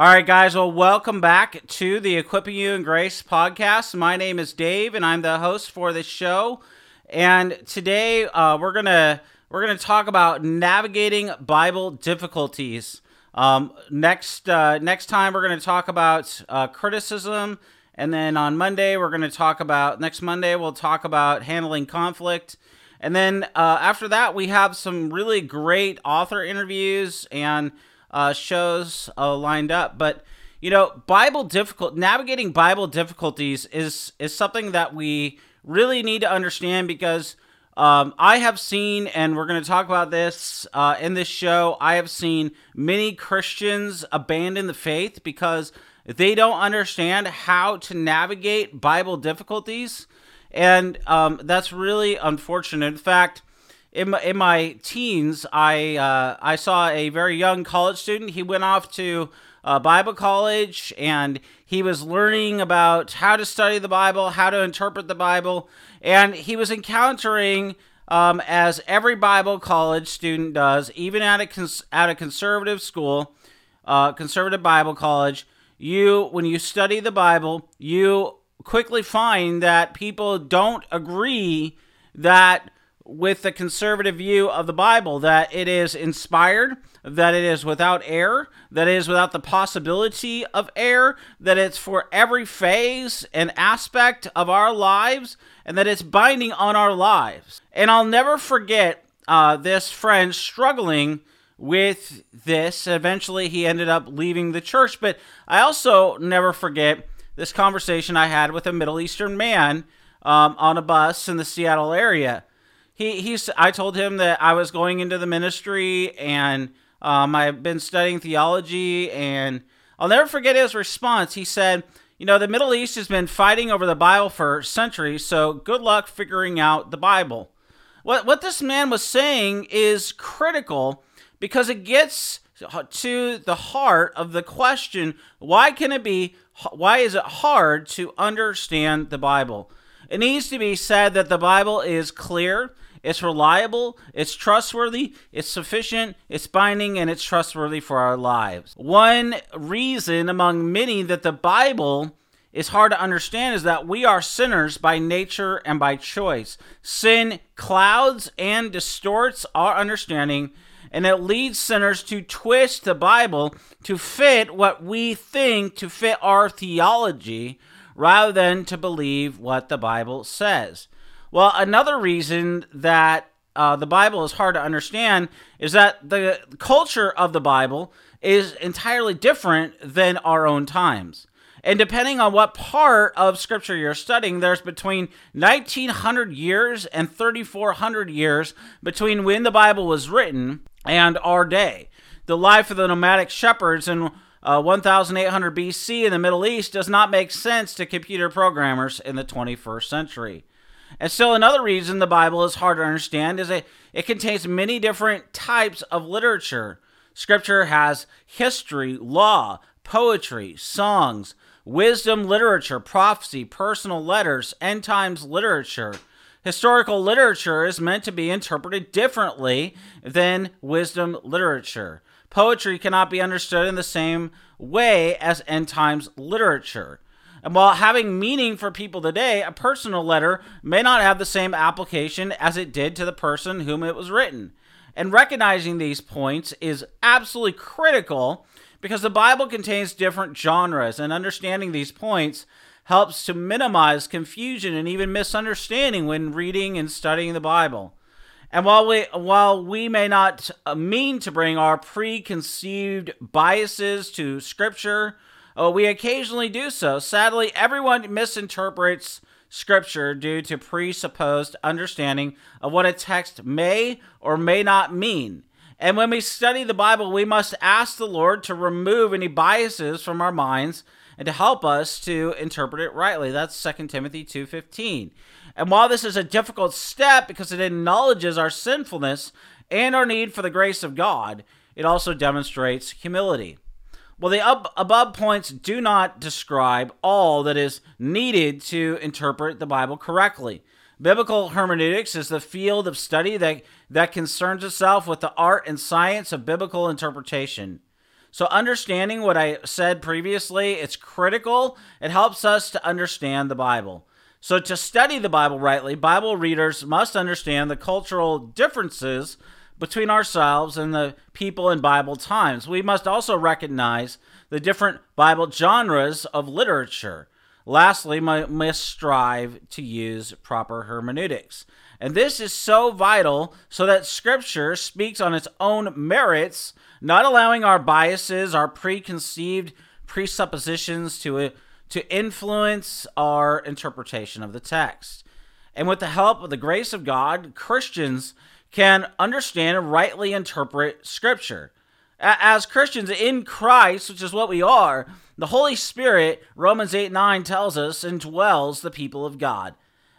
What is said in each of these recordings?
All right, guys. Well, welcome back to the Equipping You in Grace podcast. My name is Dave, and I'm the host for this show. And today uh, we're gonna we're gonna talk about navigating Bible difficulties. Um, next uh, next time we're gonna talk about uh, criticism, and then on Monday we're gonna talk about next Monday we'll talk about handling conflict. And then uh, after that, we have some really great author interviews and uh, shows uh, lined up. But you know, Bible difficult navigating Bible difficulties is is something that we really need to understand because um, I have seen, and we're going to talk about this uh, in this show. I have seen many Christians abandon the faith because they don't understand how to navigate Bible difficulties, and um, that's really unfortunate. In fact in my, in my teens, I uh, I saw a very young college student. He went off to uh, Bible college and he was learning about how to study the Bible, how to interpret the Bible, and he was encountering, um, as every Bible college student does, even at a cons- at a conservative school, uh, conservative Bible college. You, when you study the Bible, you quickly find that people don't agree that with the conservative view of the Bible that it is inspired, that it is without error, that it is without the possibility of error, that it's for every phase and aspect of our lives, and that it's binding on our lives. And I'll never forget uh, this friend struggling with this. Eventually, he ended up leaving the church, but I also never forget this conversation I had with a Middle Eastern man um, on a bus in the Seattle area he he's I told him that I was going into the ministry and um, I've been studying theology and I'll never forget his response. He said, "You know, the Middle East has been fighting over the Bible for centuries, so good luck figuring out the Bible." What what this man was saying is critical because it gets to the heart of the question, why can it be why is it hard to understand the Bible? It needs to be said that the Bible is clear it's reliable, it's trustworthy, it's sufficient, it's binding, and it's trustworthy for our lives. One reason among many that the Bible is hard to understand is that we are sinners by nature and by choice. Sin clouds and distorts our understanding, and it leads sinners to twist the Bible to fit what we think, to fit our theology, rather than to believe what the Bible says. Well, another reason that uh, the Bible is hard to understand is that the culture of the Bible is entirely different than our own times. And depending on what part of Scripture you're studying, there's between 1900 years and 3400 years between when the Bible was written and our day. The life of the nomadic shepherds in uh, 1800 BC in the Middle East does not make sense to computer programmers in the 21st century. And so another reason the Bible is hard to understand is that it contains many different types of literature. Scripture has history, law, poetry, songs, wisdom literature, prophecy, personal letters, end times literature. Historical literature is meant to be interpreted differently than wisdom literature. Poetry cannot be understood in the same way as end times literature. And while having meaning for people today, a personal letter may not have the same application as it did to the person whom it was written. And recognizing these points is absolutely critical because the Bible contains different genres, and understanding these points helps to minimize confusion and even misunderstanding when reading and studying the Bible. And while we while we may not uh, mean to bring our preconceived biases to scripture Oh, we occasionally do so. Sadly, everyone misinterprets Scripture due to presupposed understanding of what a text may or may not mean. And when we study the Bible, we must ask the Lord to remove any biases from our minds and to help us to interpret it rightly. That's 2 Timothy 2:15. And while this is a difficult step because it acknowledges our sinfulness and our need for the grace of God, it also demonstrates humility. Well, the above points do not describe all that is needed to interpret the Bible correctly. Biblical hermeneutics is the field of study that, that concerns itself with the art and science of biblical interpretation. So, understanding what I said previously, it's critical. It helps us to understand the Bible. So, to study the Bible rightly, Bible readers must understand the cultural differences between ourselves and the people in Bible times. We must also recognize the different Bible genres of literature. Lastly, we must strive to use proper hermeneutics. And this is so vital so that Scripture speaks on its own merits, not allowing our biases, our preconceived presuppositions to, uh, to influence our interpretation of the text. And with the help of the grace of God, Christians can understand and rightly interpret Scripture. As Christians in Christ, which is what we are, the Holy Spirit, Romans 8 9 tells us, indwells the people of God.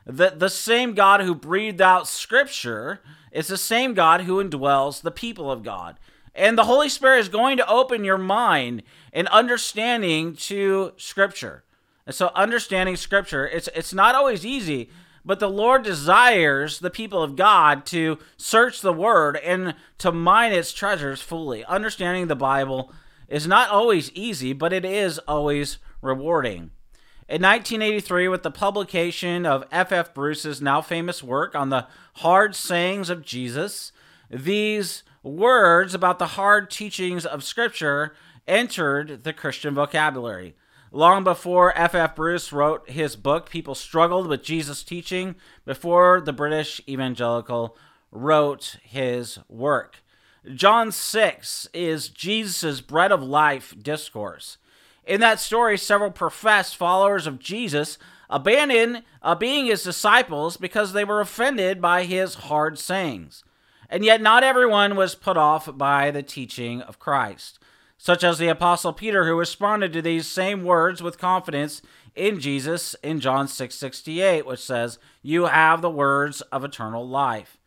The, the same God who breathed out Scripture is the same God who indwells the people of God. And the Holy Spirit is going to open your mind and understanding to Scripture. And so, understanding Scripture, it's, it's not always easy but the Lord desires the people of God to search the Word and to mine its treasures fully. Understanding the Bible is not always easy, but it is always rewarding. In 1983, with the publication of F. F. Bruce's now famous work on the hard sayings of Jesus, these words about the hard teachings of Scripture entered the Christian vocabulary. Long before F.F. Bruce wrote his book, people struggled with Jesus' teaching before the British evangelical wrote his work. John 6 is Jesus' bread of life discourse. In that story, several professed followers of Jesus abandoned uh, being his disciples because they were offended by his hard sayings. And yet, not everyone was put off by the teaching of Christ such as the Apostle Peter, who responded to these same words with confidence in Jesus in John 6 68, which says, You have the words of eternal life.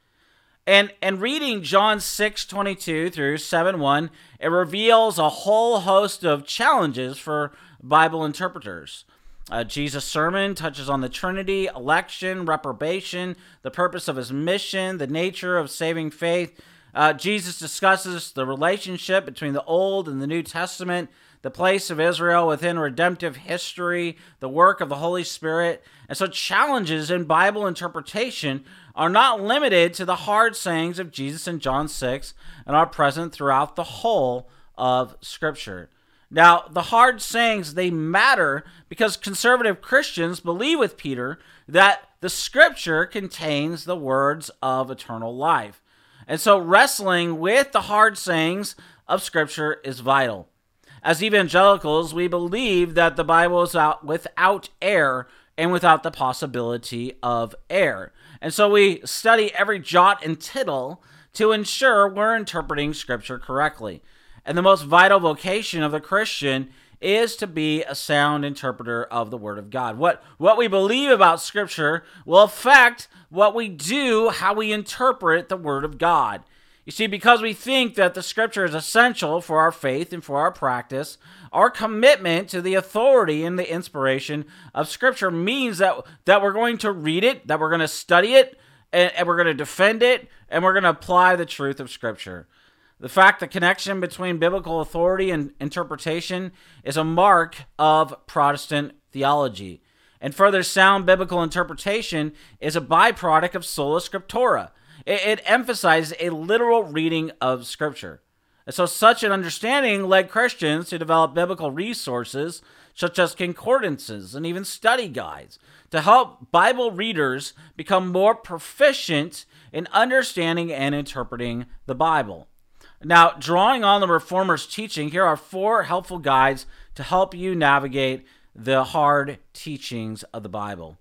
And, and reading John 6 22 through 7 1, it reveals a whole host of challenges for Bible interpreters. Uh, Jesus' sermon touches on the Trinity, election, reprobation, the purpose of his mission, the nature of saving faith, uh, Jesus discusses the relationship between the Old and the New Testament, the place of Israel within redemptive history, the work of the Holy Spirit. And so, challenges in Bible interpretation are not limited to the hard sayings of Jesus in John 6 and are present throughout the whole of Scripture. Now, the hard sayings, they matter because conservative Christians believe with Peter that the Scripture contains the words of eternal life. And so wrestling with the hard sayings of Scripture is vital. As evangelicals, we believe that the Bible is out without error and without the possibility of error. And so we study every jot and tittle to ensure we're interpreting Scripture correctly. And the most vital vocation of the Christian is to be a sound interpreter of the Word of God. What, what we believe about Scripture will affect what we do, how we interpret the Word of God. You see, because we think that the Scripture is essential for our faith and for our practice, our commitment to the authority and the inspiration of Scripture means that, that we're going to read it, that we're going to study it, and, and we're going to defend it, and we're going to apply the truth of Scripture. The fact the connection between biblical authority and interpretation is a mark of Protestant theology. And further, sound biblical interpretation is a byproduct of sola scriptura. It, it emphasizes a literal reading of Scripture. And so, such an understanding led Christians to develop biblical resources such as concordances and even study guides to help Bible readers become more proficient in understanding and interpreting the Bible. Now, drawing on the Reformers' teaching, here are four helpful guides to help you navigate the hard teachings of the Bible.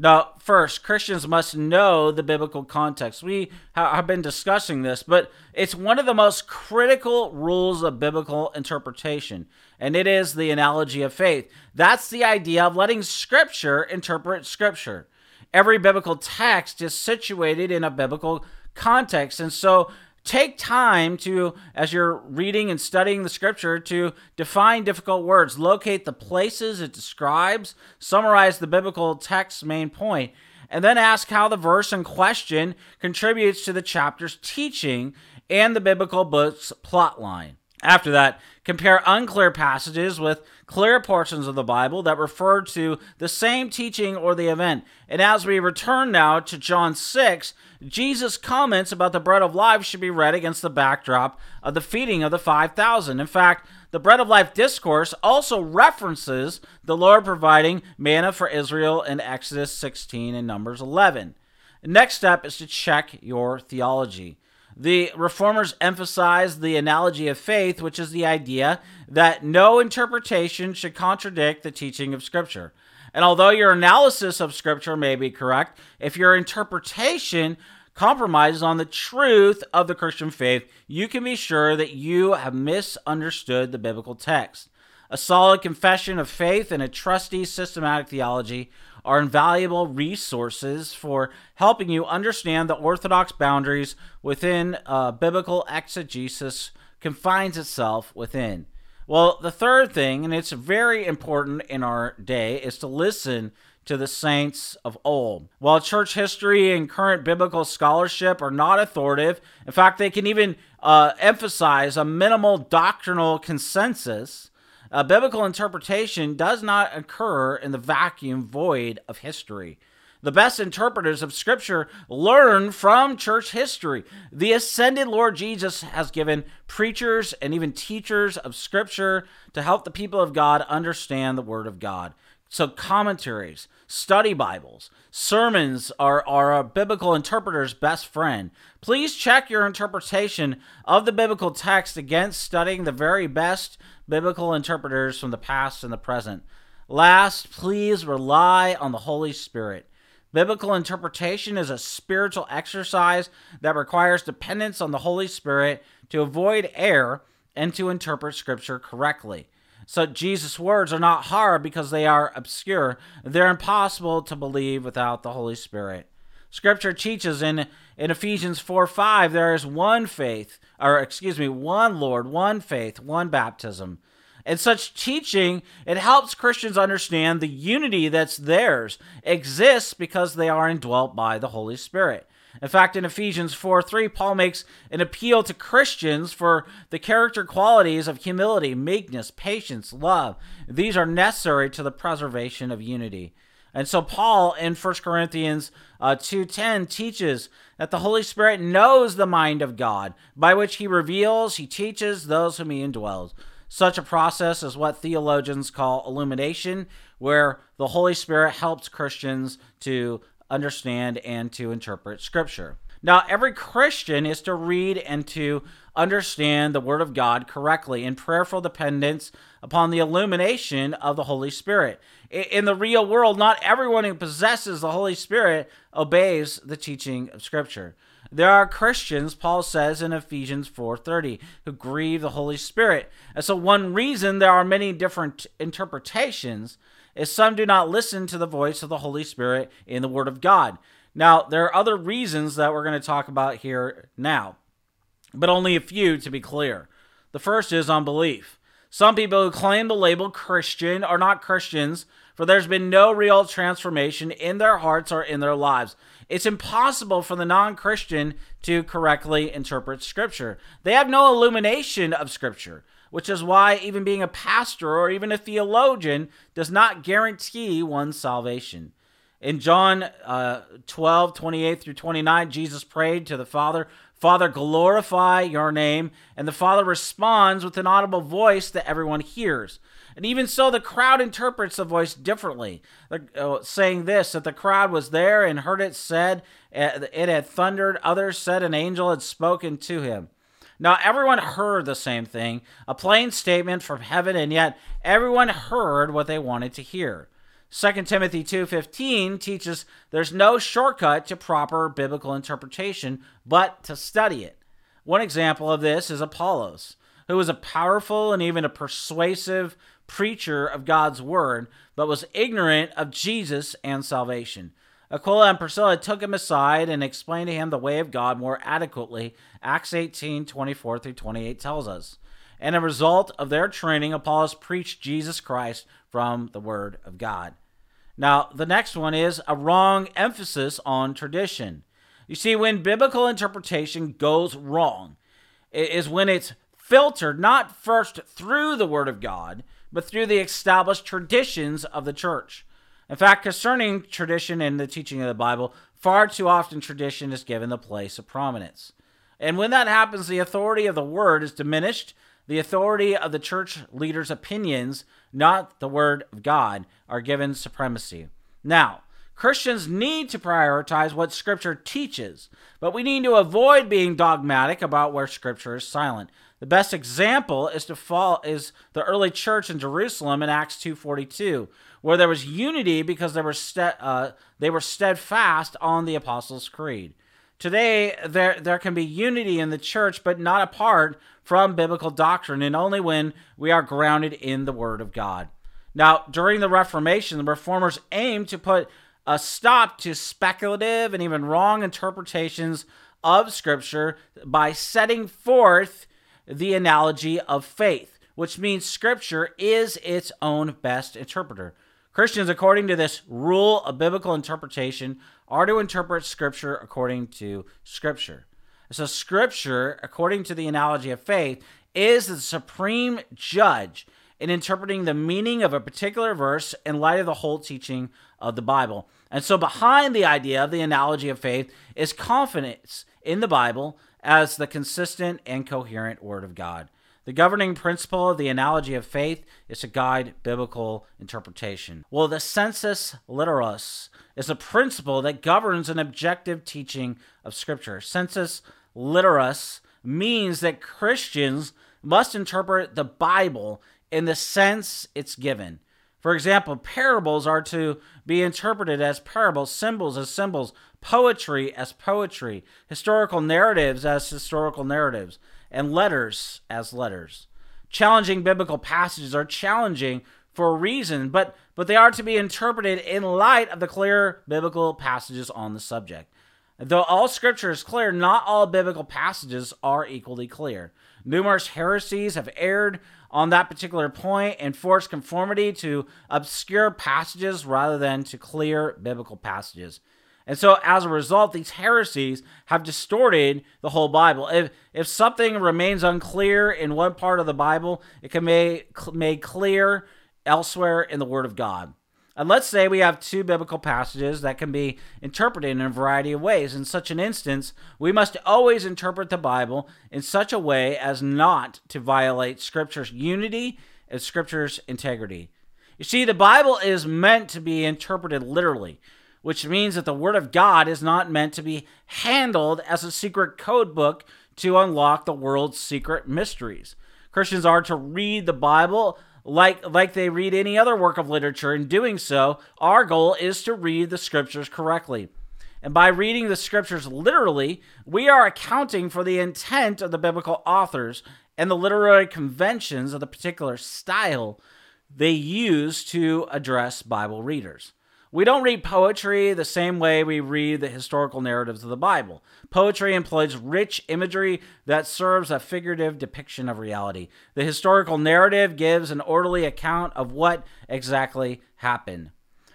Now, first, Christians must know the biblical context. We have been discussing this, but it's one of the most critical rules of biblical interpretation, and it is the analogy of faith. That's the idea of letting Scripture interpret Scripture. Every biblical text is situated in a biblical context, and so take time to, as you're reading and studying the scripture, to define difficult words, locate the places it describes, summarize the biblical text's main point, and then ask how the verse in question contributes to the chapter's teaching and the biblical book's plot line. After that, compare unclear passages with clear portions of the Bible that refer to the same teaching or the event. And as we return now to John 6, Jesus' comments about the bread of life should be read against the backdrop of the feeding of the 5,000. In fact, the bread of life discourse also references the Lord providing manna for Israel in Exodus 16 and Numbers 11. next step is to check your theology. The reformers emphasized the analogy of faith, which is the idea that no interpretation should contradict the teaching of Scripture. And although your analysis of Scripture may be correct, if your interpretation compromises on the truth of the Christian faith, you can be sure that you have misunderstood the biblical text. A solid confession of faith and a trusty systematic theology are invaluable resources for helping you understand the orthodox boundaries within uh, biblical exegesis confines itself within. Well, the third thing, and it's very important in our day, is to listen to the saints of old. While church history and current biblical scholarship are not authoritative, in fact, they can even uh, emphasize a minimal doctrinal consensus. A biblical interpretation does not occur in the vacuum void of history. The best interpreters of Scripture learn from church history. The ascended Lord Jesus has given preachers and even teachers of Scripture to help the people of God understand the Word of God. So, commentaries, study Bibles, sermons are, are a biblical interpreter's best friend. Please check your interpretation of the biblical text against studying the very best biblical interpreters from the past and the present. Last, please rely on the Holy Spirit. Biblical interpretation is a spiritual exercise that requires dependence on the Holy Spirit to avoid error and to interpret Scripture correctly. So Jesus' words are not hard because they are obscure. They're impossible to believe without the Holy Spirit. Scripture teaches in, in Ephesians 4 5, there is one faith, or excuse me, one Lord, one faith, one baptism. And such teaching, it helps Christians understand the unity that's theirs exists because they are indwelt by the Holy Spirit. In fact, in Ephesians 4 3, Paul makes an appeal to Christians for the character qualities of humility, meekness, patience, love. These are necessary to the preservation of unity. And so Paul in 1 Corinthians uh, 2:10 teaches that the Holy Spirit knows the mind of God, by which he reveals, he teaches those whom he indwells. Such a process is what theologians call illumination, where the Holy Spirit helps Christians to understand and to interpret Scripture. Now, every Christian is to read and to understand the Word of God correctly in prayerful dependence upon the illumination of the Holy Spirit. In the real world, not everyone who possesses the Holy Spirit obeys the teaching of Scripture. There are Christians, Paul says in Ephesians 4:30, who grieve the Holy Spirit. And so one reason there are many different interpretations is some do not listen to the voice of the Holy Spirit in the Word of God. Now, there are other reasons that we're going to talk about here now, but only a few to be clear. The first is unbelief. Some people who claim the label Christian are not Christians, for there's been no real transformation in their hearts or in their lives. It's impossible for the non Christian to correctly interpret Scripture. They have no illumination of Scripture which is why even being a pastor or even a theologian does not guarantee one's salvation. In John uh, 12, 28 through 29, Jesus prayed to the Father, Father, glorify your name. And the Father responds with an audible voice that everyone hears. And even so, the crowd interprets the voice differently, uh, saying this that the crowd was there and heard it said, it had thundered. Others said an angel had spoken to him. Now, everyone heard the same thing, a plain statement from heaven, and yet everyone heard what they wanted to hear. 2 Timothy 2:15 teaches there's no shortcut to proper biblical interpretation but to study it. One example of this is Apollos, who was a powerful and even a persuasive preacher of God's word, but was ignorant of Jesus and salvation. Aquila and Priscilla took him aside and explained to him the way of God more adequately. Acts 18 24 through 28 tells us. And a result of their training, Apollos preached Jesus Christ from the Word of God. Now, the next one is a wrong emphasis on tradition. You see, when biblical interpretation goes wrong, it is when it's filtered not first through the Word of God, but through the established traditions of the church. In fact, concerning tradition and the teaching of the Bible, far too often tradition is given the place of prominence. And when that happens, the authority of the word is diminished. The authority of the church leaders' opinions, not the word of God, are given supremacy. Now, Christians need to prioritize what Scripture teaches, but we need to avoid being dogmatic about where Scripture is silent. The best example is to fall is the early church in Jerusalem in Acts 2:42, where there was unity because they were uh, they were steadfast on the Apostles' Creed. Today, there there can be unity in the church, but not apart from biblical doctrine, and only when we are grounded in the Word of God. Now, during the Reformation, the Reformers aimed to put a stop to speculative and even wrong interpretations of Scripture by setting forth the analogy of faith, which means Scripture is its own best interpreter. Christians, according to this rule of biblical interpretation, are to interpret Scripture according to Scripture. So, Scripture, according to the analogy of faith, is the supreme judge in interpreting the meaning of a particular verse in light of the whole teaching of the Bible. And so, behind the idea of the analogy of faith is confidence in the Bible as the consistent and coherent Word of God. The governing principle of the analogy of faith is to guide biblical interpretation. Well, the sensus literarius is a principle that governs an objective teaching of Scripture. Sensus literarius means that Christians must interpret the Bible in the sense it's given. For example, parables are to be interpreted as parables, symbols as symbols, poetry as poetry, historical narratives as historical narratives, and letters as letters. Challenging biblical passages are challenging for a reason, but, but they are to be interpreted in light of the clear biblical passages on the subject. Though all scripture is clear, not all biblical passages are equally clear. Numerous heresies have erred on that particular point and forced conformity to obscure passages rather than to clear biblical passages. And so, as a result, these heresies have distorted the whole Bible. If, if something remains unclear in one part of the Bible, it can be made clear elsewhere in the Word of God. And let's say we have two biblical passages that can be interpreted in a variety of ways. In such an instance, we must always interpret the Bible in such a way as not to violate Scripture's unity and Scripture's integrity. You see, the Bible is meant to be interpreted literally which means that the Word of God is not meant to be handled as a secret code book to unlock the world's secret mysteries. Christians are to read the Bible like, like they read any other work of literature. In doing so, our goal is to read the scriptures correctly. And by reading the scriptures literally, we are accounting for the intent of the biblical authors and the literary conventions of the particular style they use to address Bible readers. We don't read poetry the same way we read the historical narratives of the Bible. Poetry employs rich imagery that serves a figurative depiction of reality. The historical narrative gives an orderly account of what exactly happened.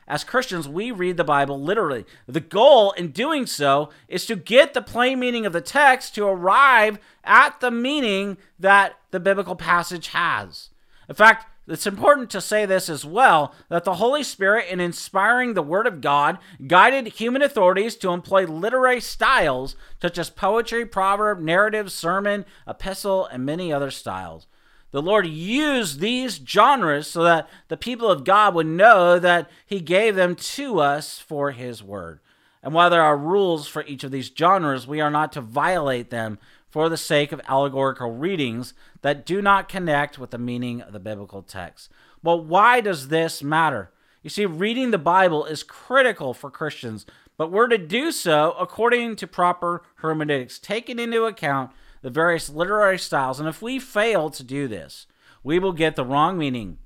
As Christians, we read the Bible literally. The goal in doing so is to get the plain meaning of the text to arrive at the meaning that the biblical passage has. In fact, it's important to say this as well that the Holy Spirit, in inspiring the Word of God, guided human authorities to employ literary styles such as poetry, proverb, narrative, sermon, epistle, and many other styles. The Lord used these genres so that the people of God would know that He gave them to us for His Word. And while there are rules for each of these genres, we are not to violate them for the sake of allegorical readings that do not connect with the meaning of the biblical text. But why does this matter? You see, reading the Bible is critical for Christians, but we're to do so according to proper hermeneutics, taking into account the various literary styles. And if we fail to do this, we will get the wrong meaning.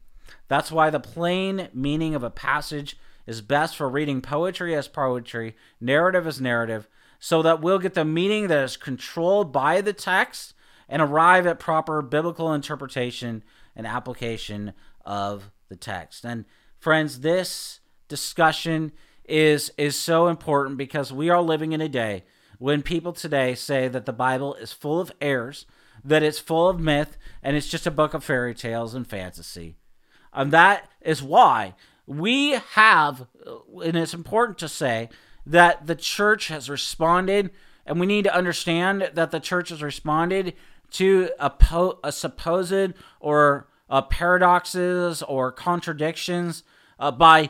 That's why the plain meaning of a passage is best for reading poetry as poetry, narrative as narrative, so that we'll get the meaning that is controlled by the text and arrive at proper biblical interpretation and application of the text. And friends, this discussion is is so important because we are living in a day when people today say that the Bible is full of errors, that it's full of myth, and it's just a book of fairy tales and fantasy. And that is why we have, and it's important to say, that the church has responded, and we need to understand that the church has responded to a, po- a supposed or uh, paradoxes or contradictions uh, by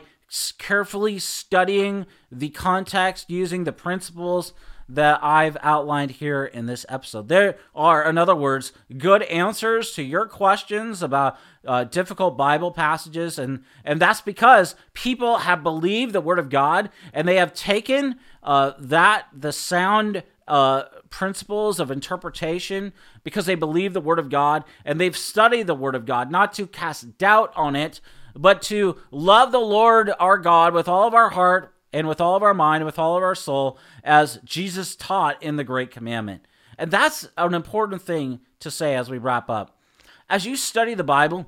carefully studying the context using the principles that I've outlined here in this episode. There are, in other words, good answers to your questions about uh, difficult Bible passages, and and that's because people have believed the Word of God and they have taken uh, that the sound. Uh, principles of interpretation because they believe the Word of God and they've studied the Word of God, not to cast doubt on it, but to love the Lord our God with all of our heart and with all of our mind, and with all of our soul, as Jesus taught in the Great Commandment. And that's an important thing to say as we wrap up. As you study the Bible,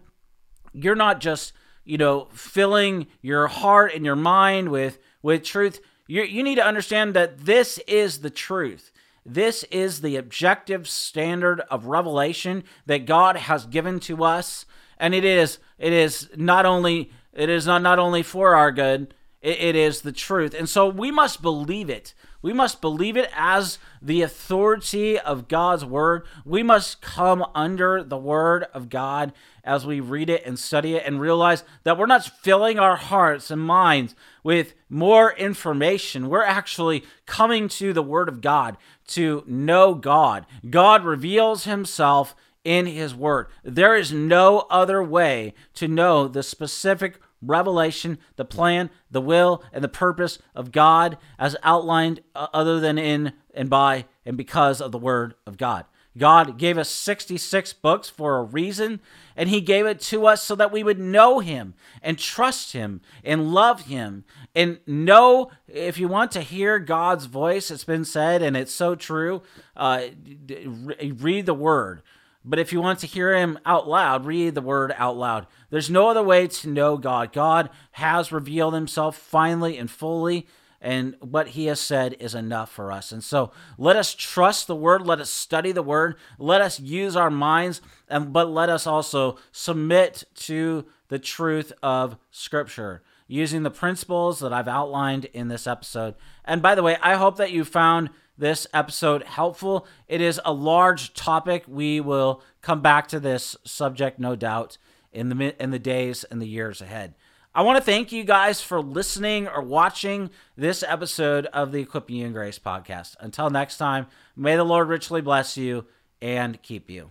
you're not just, you know, filling your heart and your mind with, with truth. You, you need to understand that this is the truth. This is the objective standard of revelation that God has given to us. And it is it is not only it is not, not only for our good, it, it is the truth. And so we must believe it. We must believe it as the authority of God's word. We must come under the word of God as we read it and study it and realize that we're not filling our hearts and minds with more information. We're actually coming to the word of God to know God. God reveals himself in his word. There is no other way to know the specific revelation, the plan, the will, and the purpose of God as outlined uh, other than in and by and because of the Word of God. God gave us 66 books for a reason, and He gave it to us so that we would know Him and trust Him and love Him. And know if you want to hear God's voice, it's been said, and it's so true, uh, read the Word. But if you want to hear him out loud, read the word out loud. There's no other way to know God. God has revealed himself finally and fully, and what he has said is enough for us. And so let us trust the word, let us study the word, let us use our minds, and but let us also submit to the truth of scripture using the principles that I've outlined in this episode. And by the way, I hope that you found this episode helpful. It is a large topic. We will come back to this subject, no doubt, in the in the days and the years ahead. I want to thank you guys for listening or watching this episode of the Equipping You in Grace podcast. Until next time, may the Lord richly bless you and keep you.